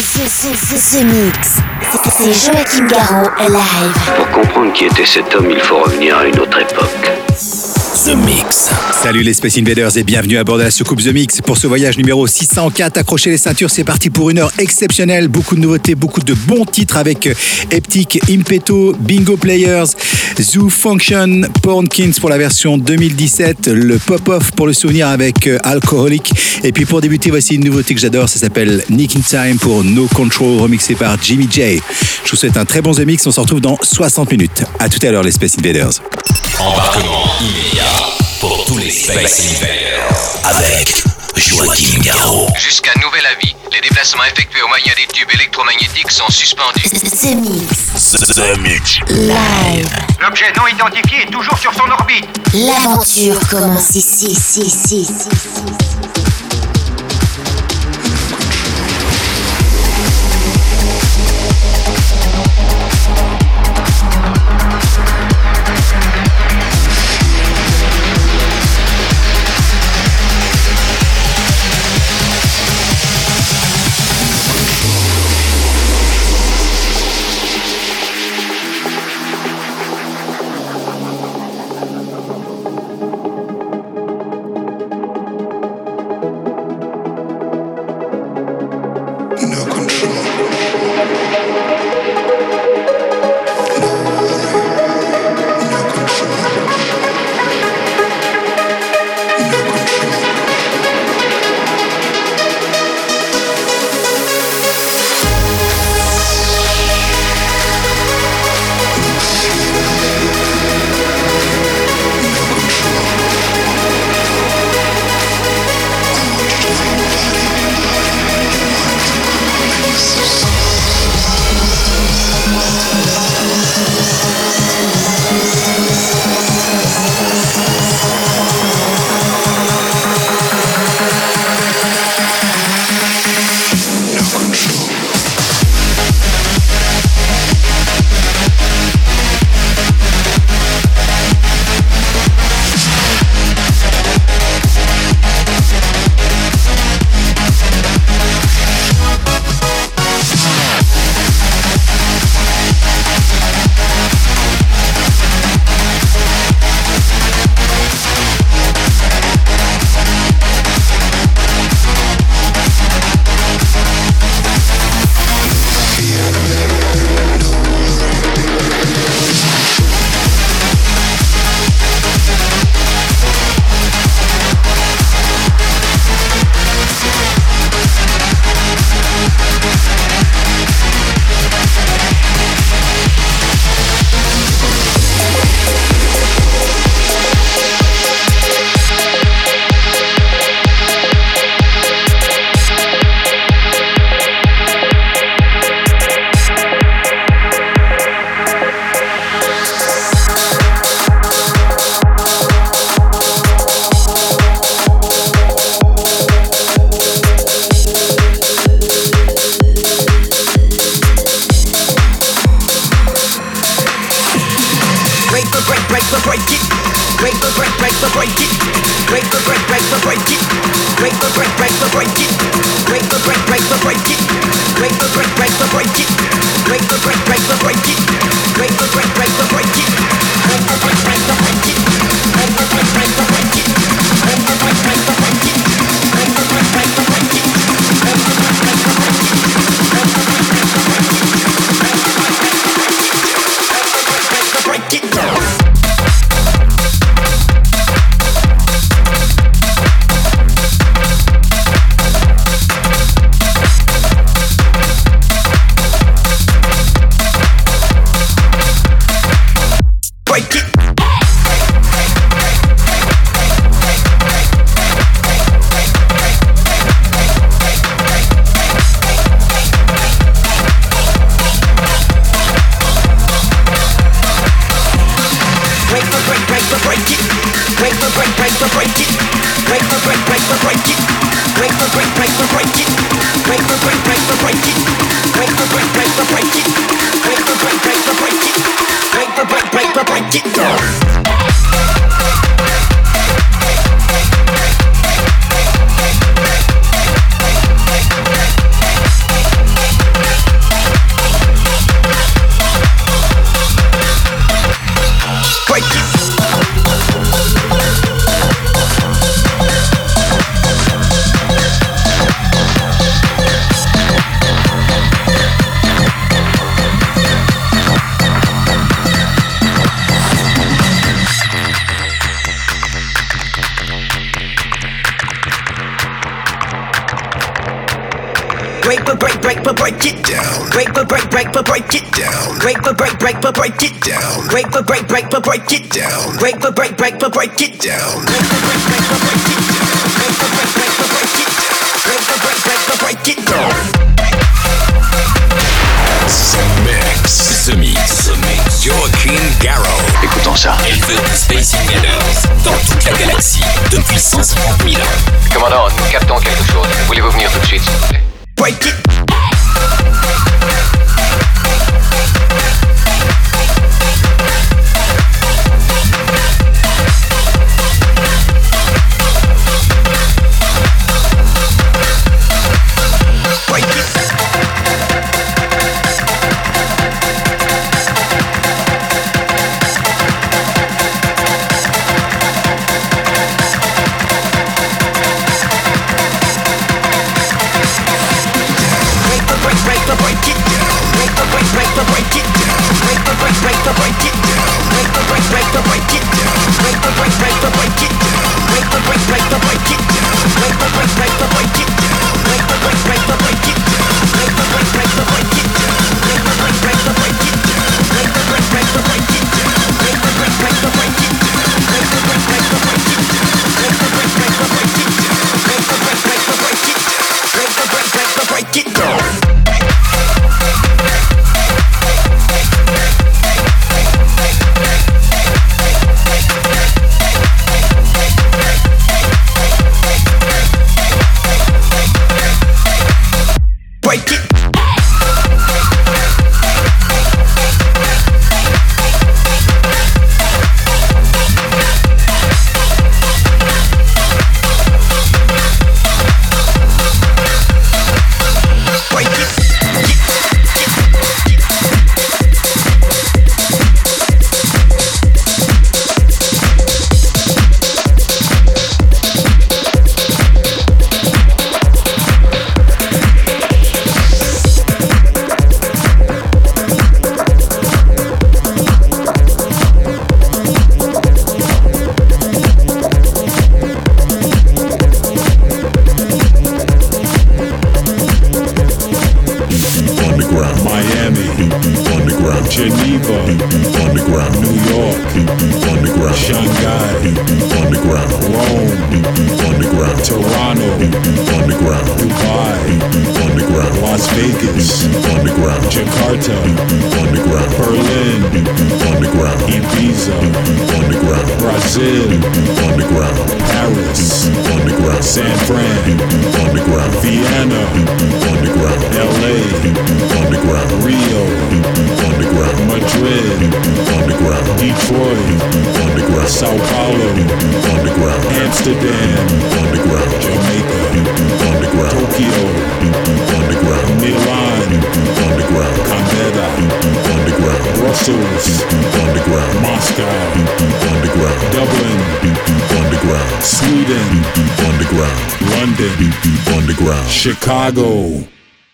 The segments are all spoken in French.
The, Mix. C'est Joachim Garraud live. Pour comprendre qui était cet homme, il faut revenir à une autre époque. The Mix. Salut les Space Invaders et bienvenue à bord de la soucoupe The Mix pour ce voyage numéro 604. Accrochez les ceintures, c'est parti pour une heure exceptionnelle. Beaucoup de nouveautés, beaucoup de bons titres avec Eptic, Impeto, Bingo Players, Zoo Function, Pornkins pour la version 2017, le Pop-Off pour le souvenir avec euh, Alcoholic. Et puis pour débuter, voici une nouveauté que j'adore, ça s'appelle Nick in Time pour No Control, remixé par Jimmy J. Je vous souhaite un très bon The Mix, on se retrouve dans 60 minutes. À tout à l'heure les Space Invaders. Embarquement immédiat Space Invaders avec Joachim Garraud. Jusqu'à nouvel avis, les déplacements effectués au moyen des tubes électromagnétiques sont suspendus. The Mix. The Mix. Live. L'objet non identifié est toujours sur son orbite. L'aventure commence ici, ici, ici, ici, break it. Break the break break the break it. Break the break break the break it. Break the break break the break it. Break the break break the break it. Break the break break the break it. Break the break break the break it. Break the break break the break it break but break it down. Break but break break but break it down. Break but break break but break it down. Break but break break but break it down. Break break break it down. Break break break break it. Break break break it down. The Mix. The Mix. The Mix. Joaquin Garrow. Écoutons ça. Elle veut du Space Invaders dans toute la galaxie depuis 150 000 ans. Commandant, nous captons quelque chose. Voulez-vous venir tout de suite, s'il vous plaît? Break it.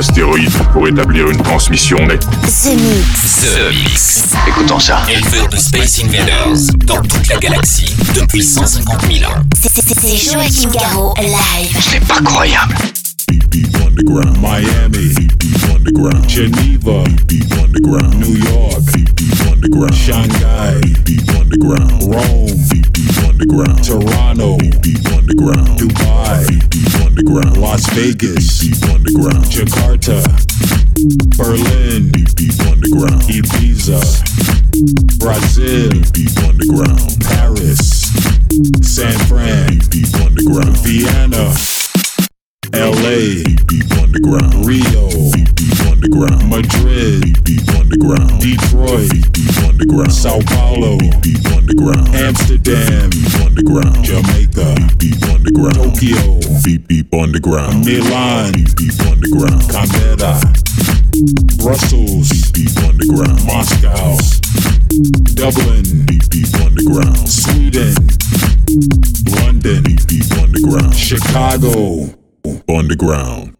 D'astéroïdes pour établir une transmission nette. The Mix. The Mix. Écoutons ça. Éleveur de Space Invaders dans toute la galaxie depuis 150 000 ans. C'est- c'est- C'est Joachim Garraud, live. C'est pas croyable. Deep Underground. Miami. Deep Underground. Geneva. Deep Underground. New York. Deep Underground. Shanghai. Deep Underground. Rome. Deep Underground. Toronto. Deep Underground. Dubai. Deep Underground. Las Vegas. Deep Underground. Jakarta. Berlin. Deep Underground. Ibiza. Brazil. Deep Underground. Paris. San Fran. Deep Underground. Vienna. LA, deep underground. Rio, deep underground. Madrid, deep underground. Detroit, deep underground. Sao Paulo, deep underground. Amsterdam, deep underground. Jamaica, deep. Tokyo, deep deep underground. Milan, deep underground. Canberra, Brussels, deep underground. Moscow, Dublin, deep deep underground. Sweden, London, deep deep underground. Chicago. Underground.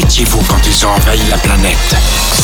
Étiez-vous quand ils ont envahi la planète?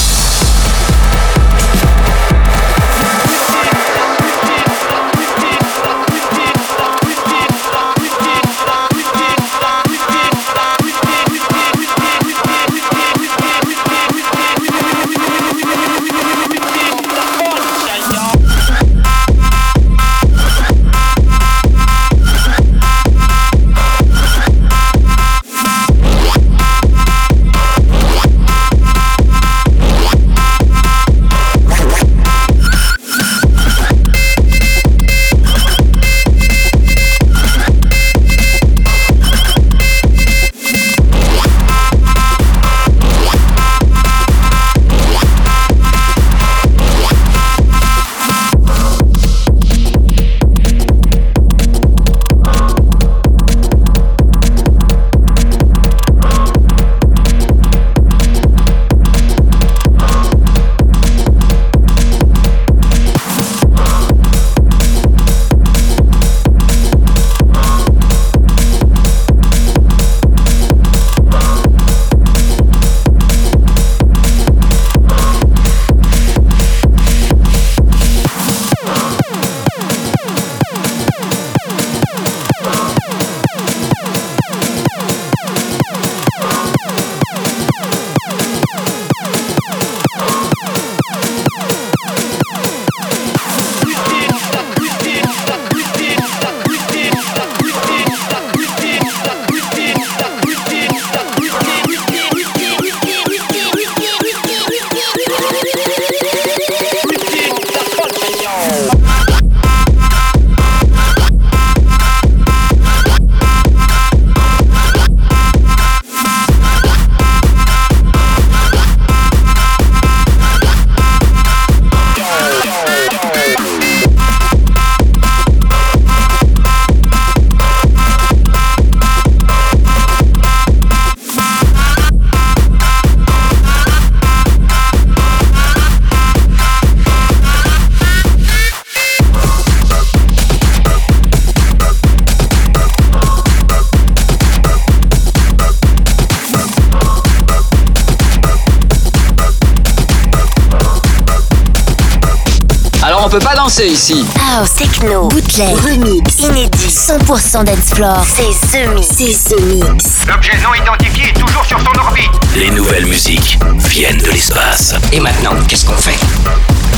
Danser ici. House, techno, bootleg, remix, inédit, 100% dance floor. C'est The Mix. C'est The Mix. L'objet non identifié est toujours sur son orbite. Les nouvelles musiques viennent de l'espace. Et maintenant, qu'est-ce qu'on fait?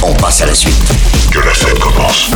On passe à la suite. Que la fête commence.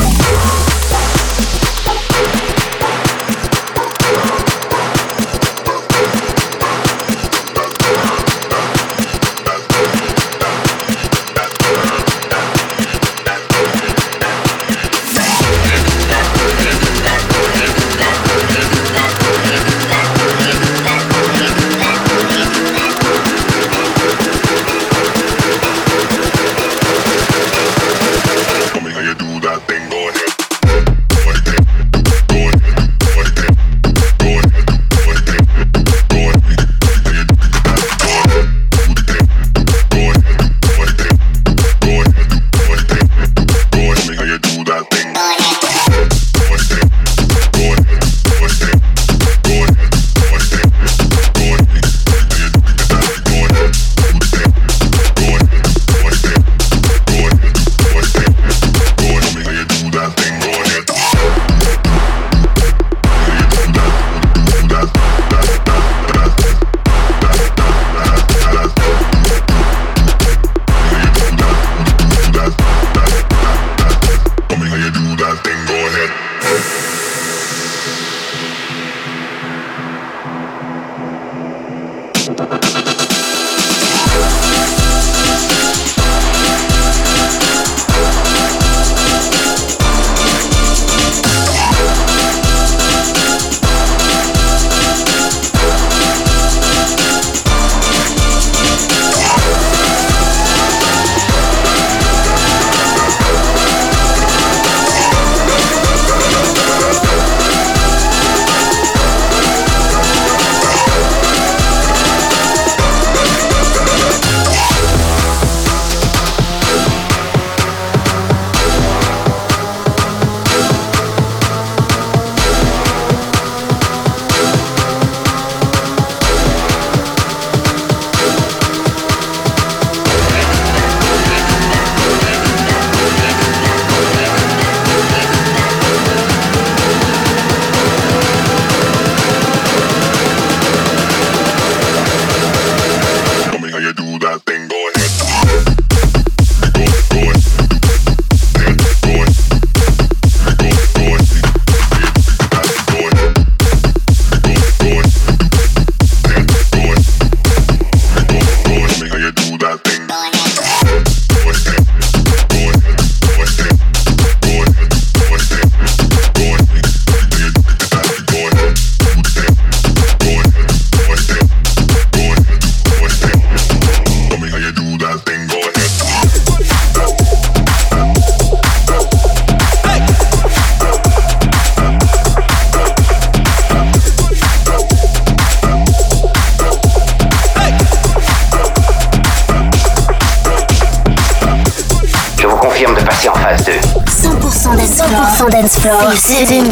C'est The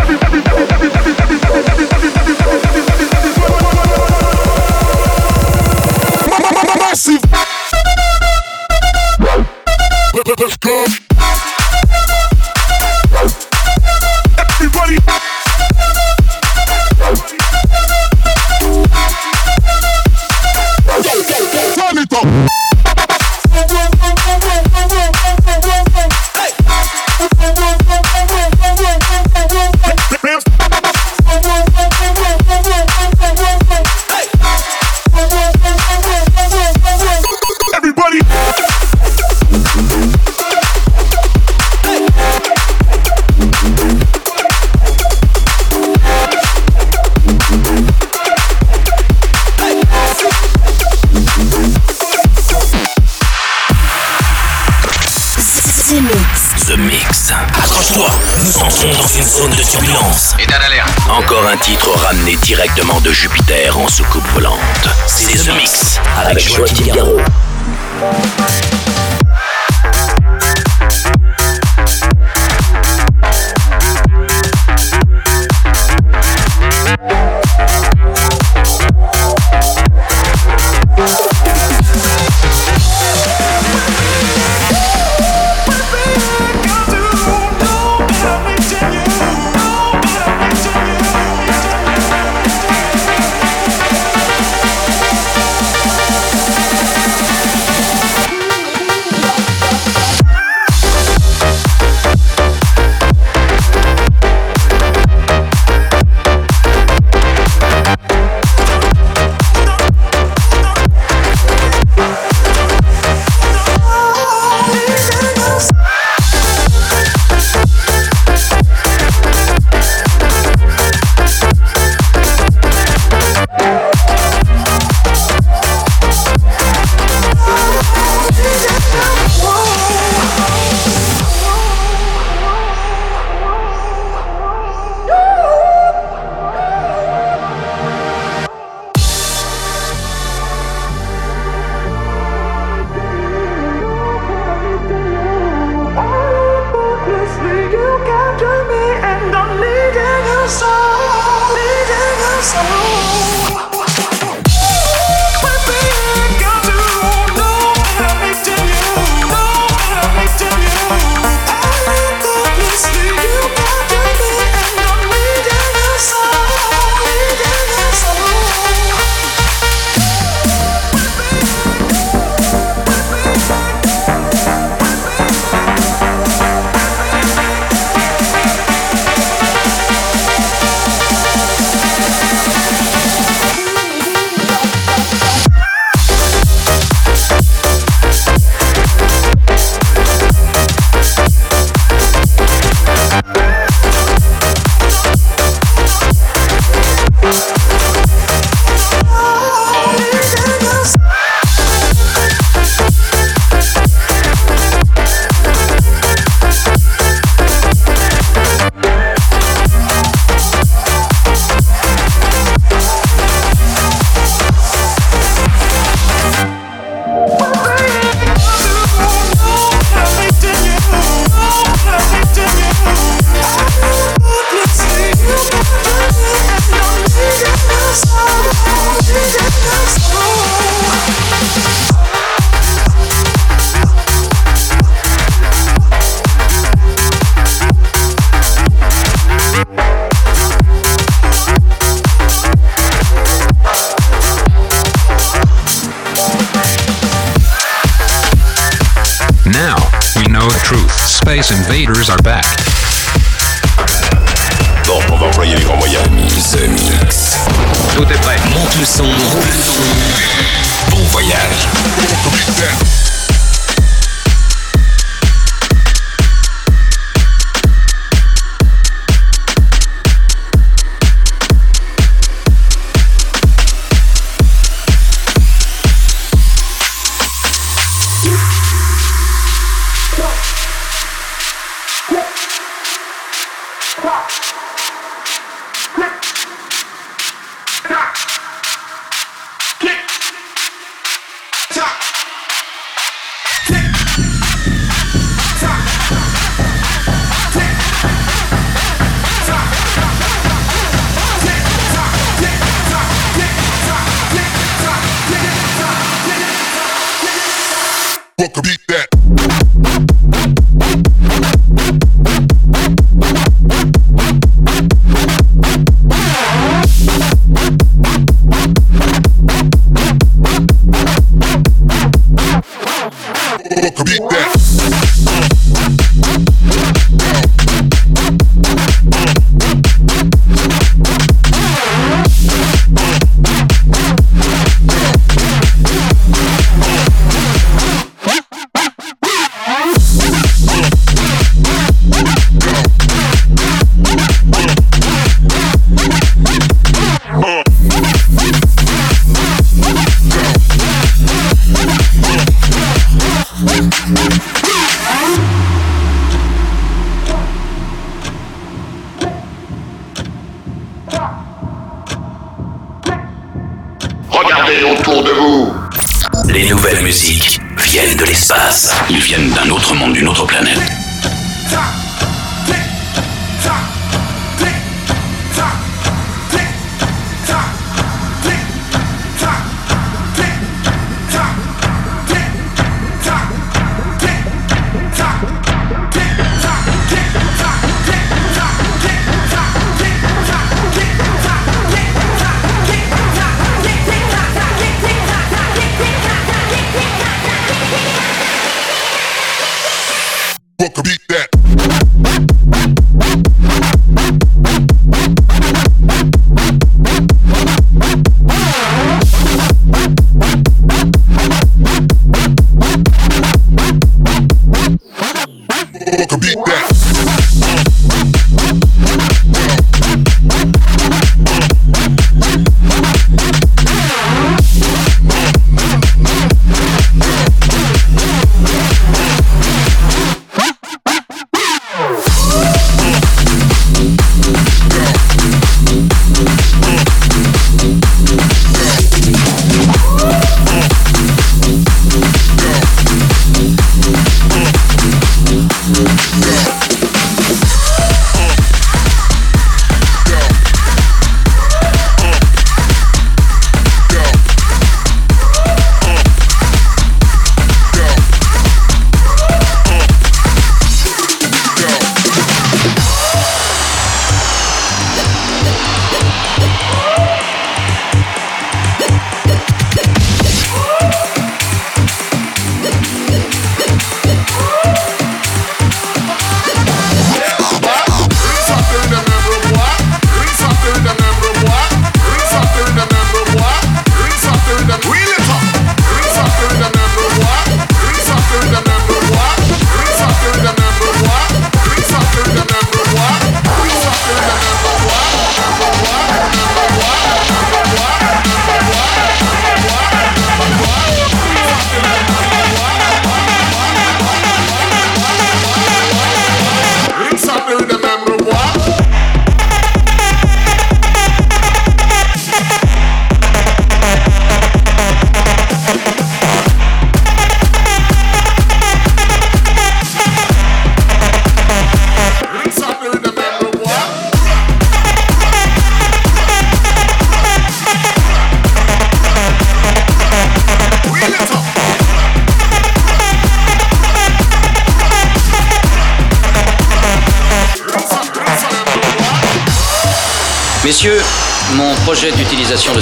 Invaders are back.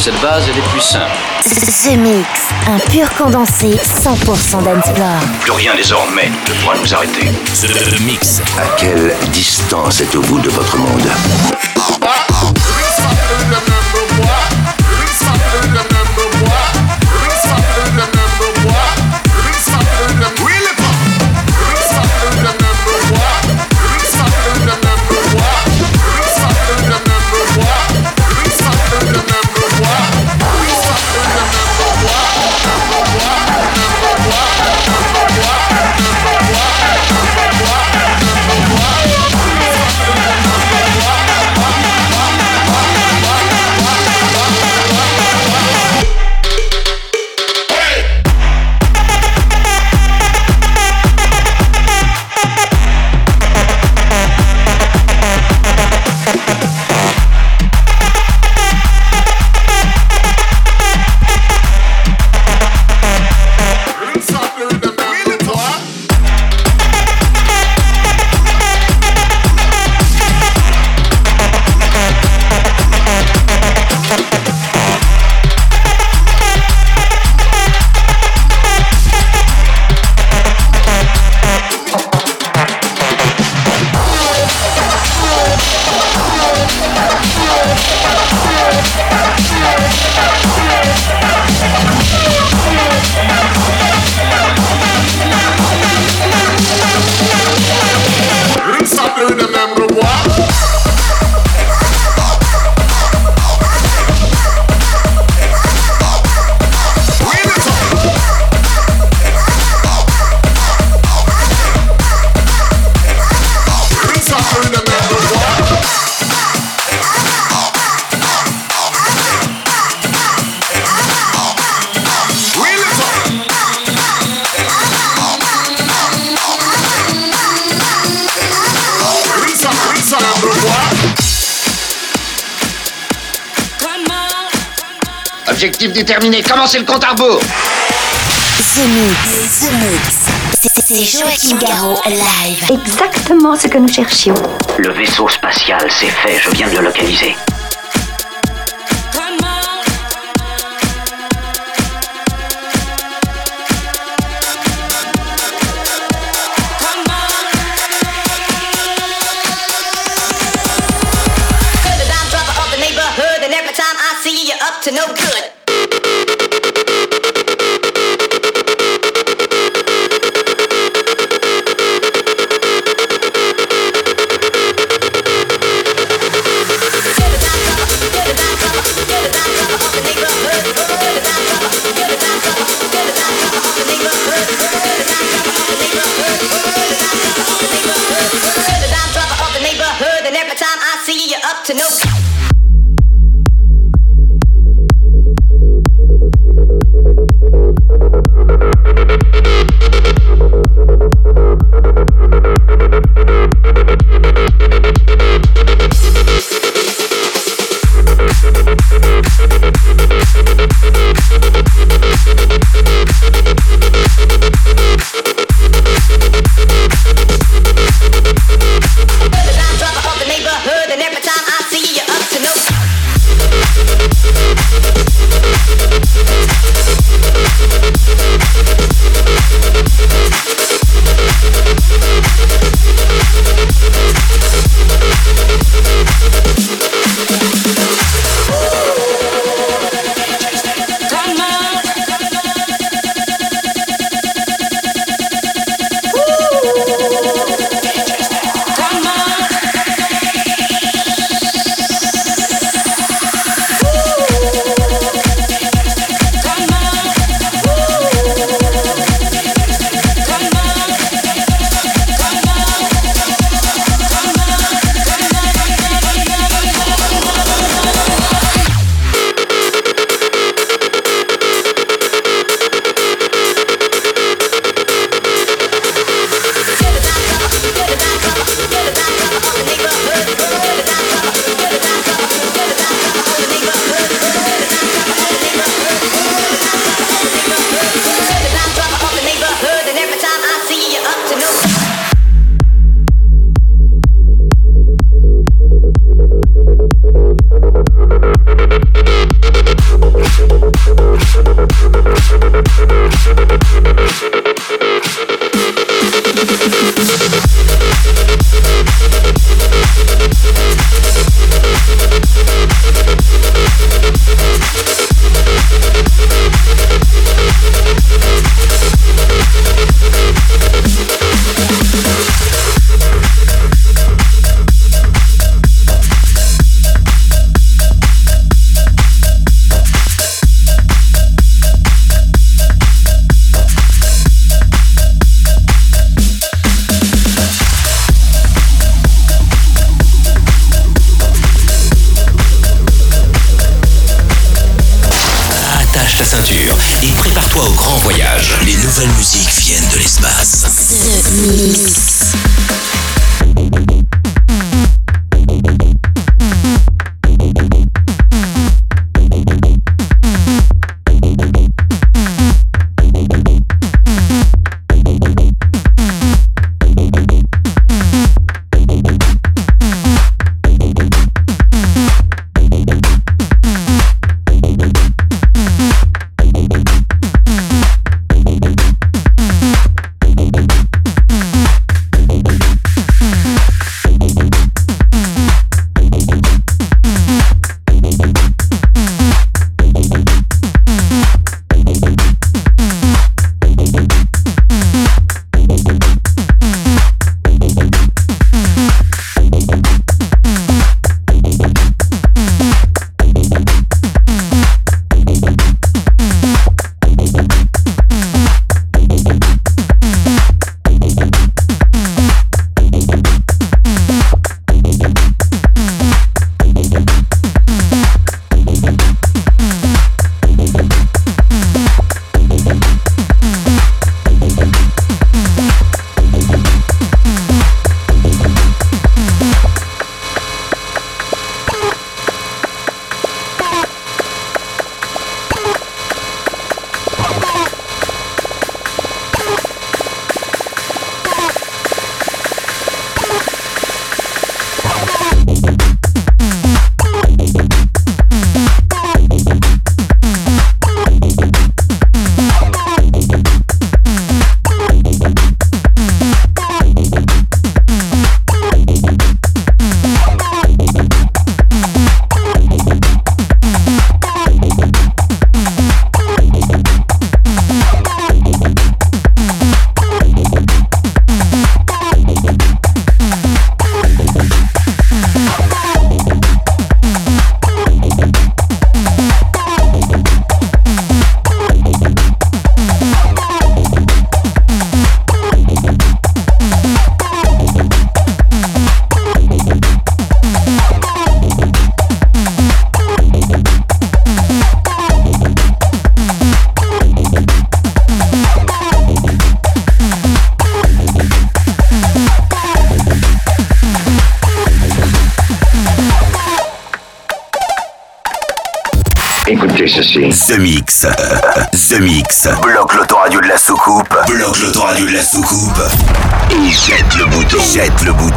Cette base est des plus simples. The Mix, un pur condensé 100% dancefloor. Plus rien désormais ne pourra nous arrêter. The Mix. À quelle distance êtes-vous de votre monde? Objectif déterminé, commencez le compte à rebours The Mix, The Mix. C'est Joachim Garraud live. Exactement ce que nous cherchions. Le vaisseau spatial, c'est fait, je viens de le localiser. to no Peace.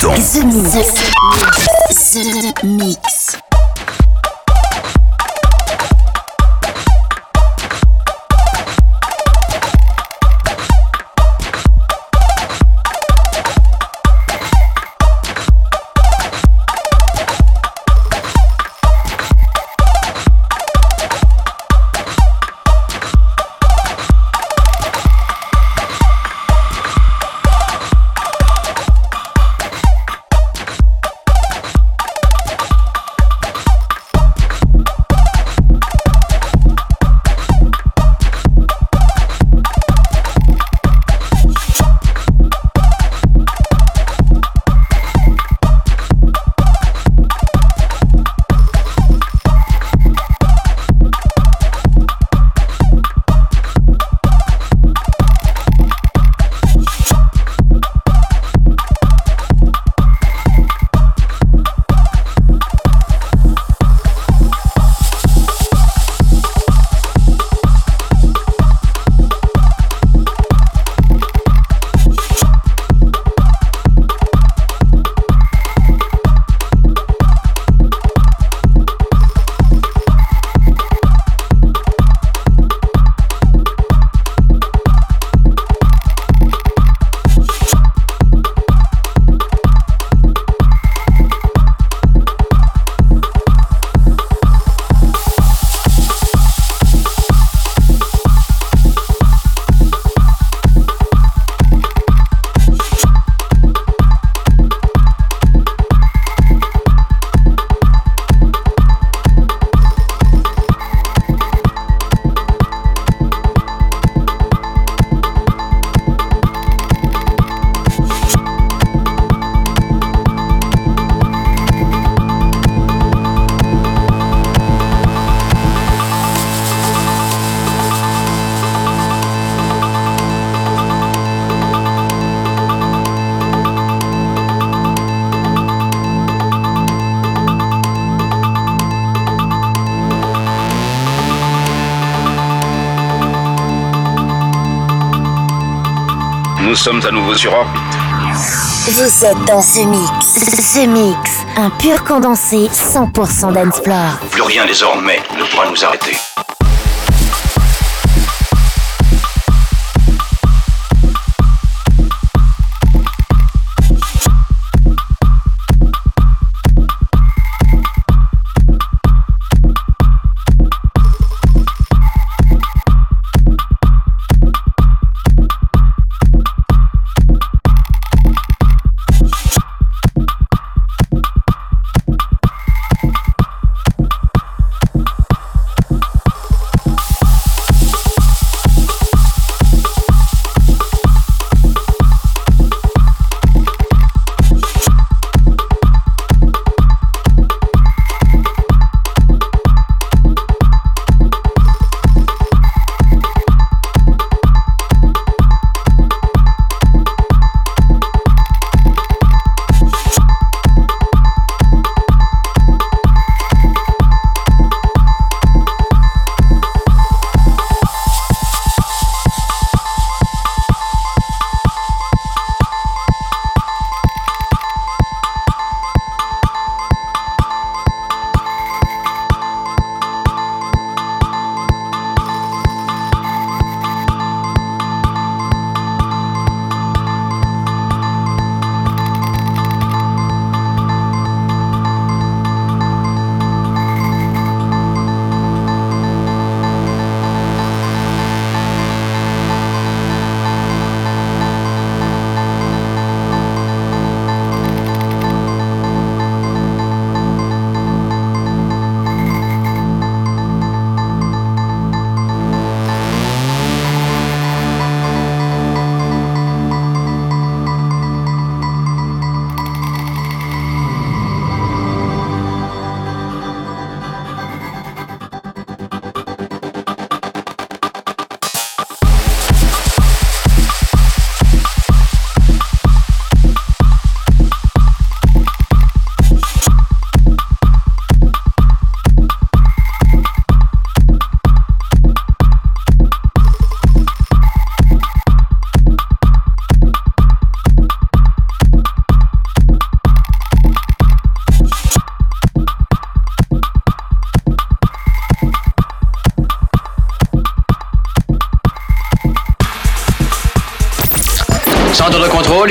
Jette sommes à nouveau sur orbite. Vous êtes dans ce mix. Ce mix, un pur condensé 100% d'Ensplore. Plus rien désormais ne pourra nous arrêter.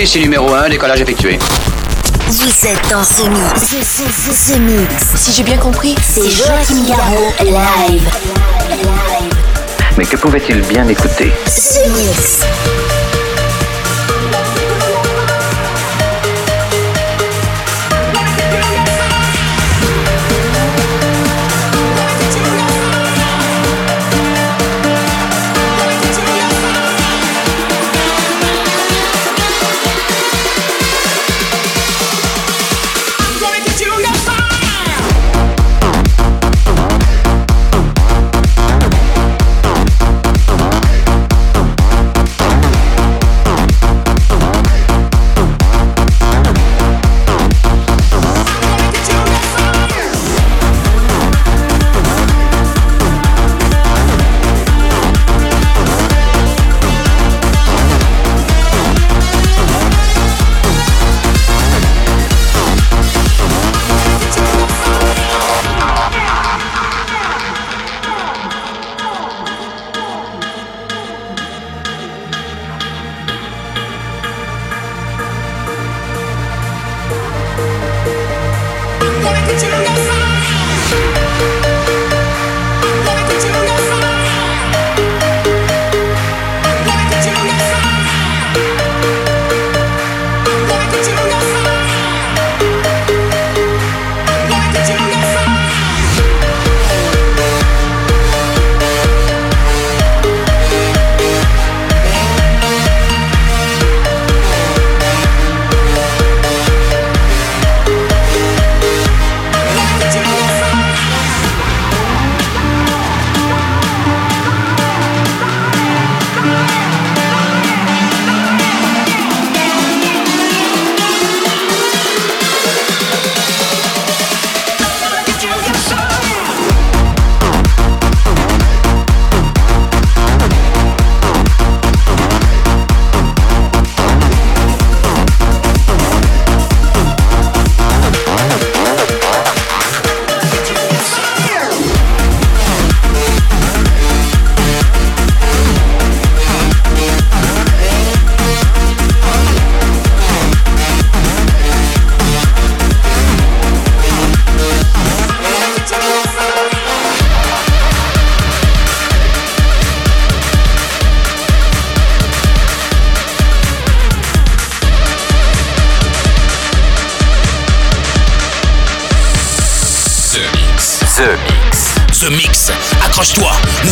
Ici numéro 1, décollage effectué. Vous êtes dans ce mix. Ce, ce, ce, ce mix. Si j'ai bien compris, c'est Joachim Garraud live. Mais que pouvait-il bien écouter? Ce mix.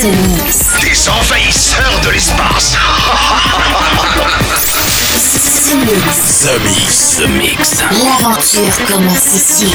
Ce mix. Des envahisseurs de l'espace. Ce mix. The Mix. The Mix. L'aventure commence ici.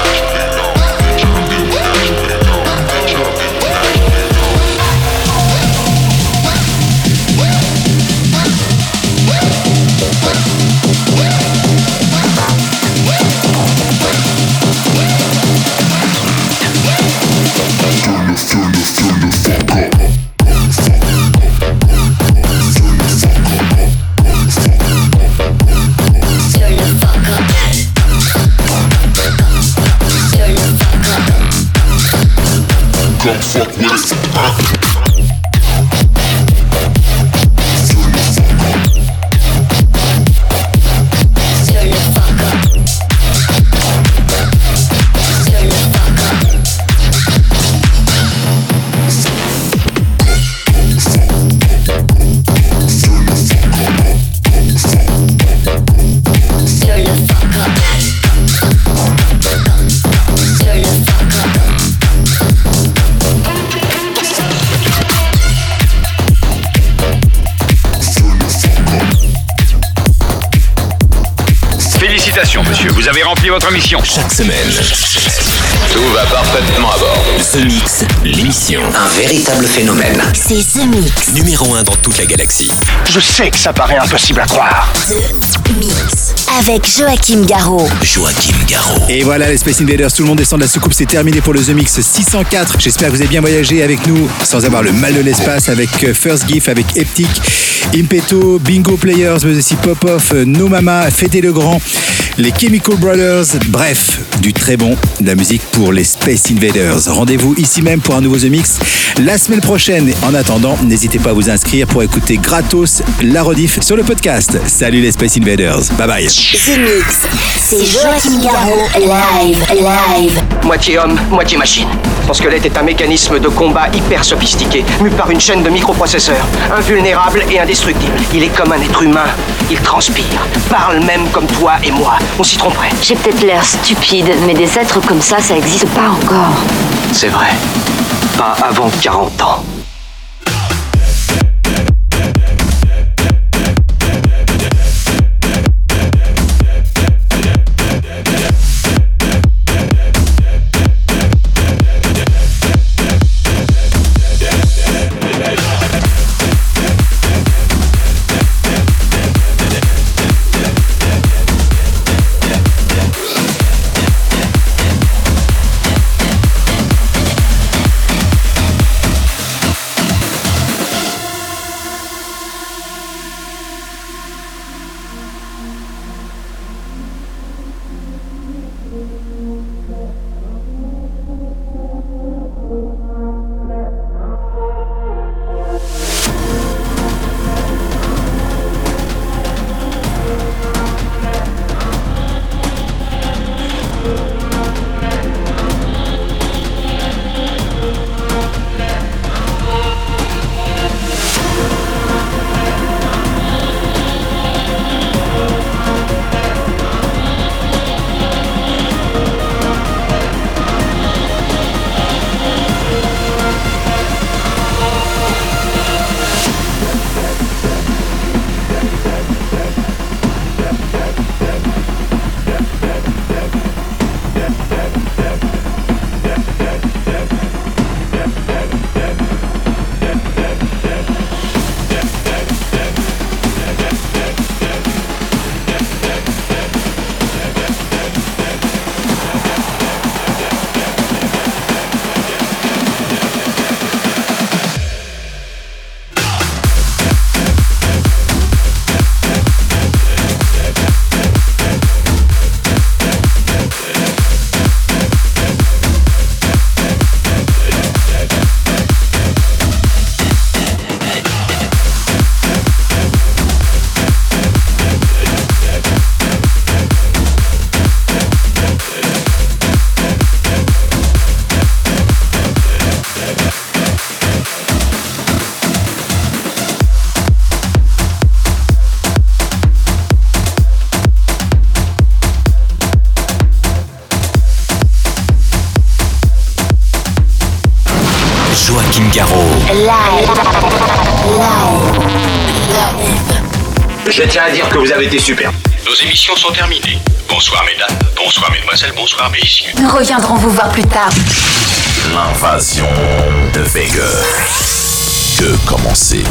Votre mission. Chaque semaine, Tout va parfaitement à bord. The Mix, l'émission. Un véritable phénomène. C'est The Mix. Numéro 1 dans toute la galaxie. Je sais que ça paraît impossible à croire. The Mix. Avec Joachim Garraud. Joachim Garraud. Et voilà les Space Invaders, tout le monde descend de la soucoupe, c'est terminé pour le The Mix 604. J'espère que vous avez bien voyagé avec nous sans avoir le mal de l'espace avec euh, First Gift, avec Eptic, Impeto, Bingo Players, mais aussi Pop-Off, euh, No Mama, Fédé le Grand, les Chemical Brothers, bref, du très bon, de la musique pour les Space Invaders. Rendez-vous ici même pour un nouveau The Mix la semaine prochaine. En attendant, n'hésitez pas à vous inscrire pour écouter gratos la rediff sur le podcast. Salut les Space Invaders, bye bye. The Mix. C'est Joachim Garraud. Live. Live. Moitié homme, moitié machine. Son squelette est un mécanisme de combat hyper sophistiqué, mu par une chaîne de microprocesseurs, invulnérable et indestructible. Il est comme un être humain. Il transpire, parle même comme toi et moi. On s'y tromperait. J'ai peut-être l'air stupide, mais des êtres comme ça, ça existe pas encore. C'est vrai. Pas avant 40 ans. Je tiens à dire que vous avez été super. Nos émissions sont terminées. Bonsoir mesdames, bonsoir mesdemoiselles, bonsoir messieurs. Nous reviendrons vous voir plus tard. L'invasion de Vegas. Que commencer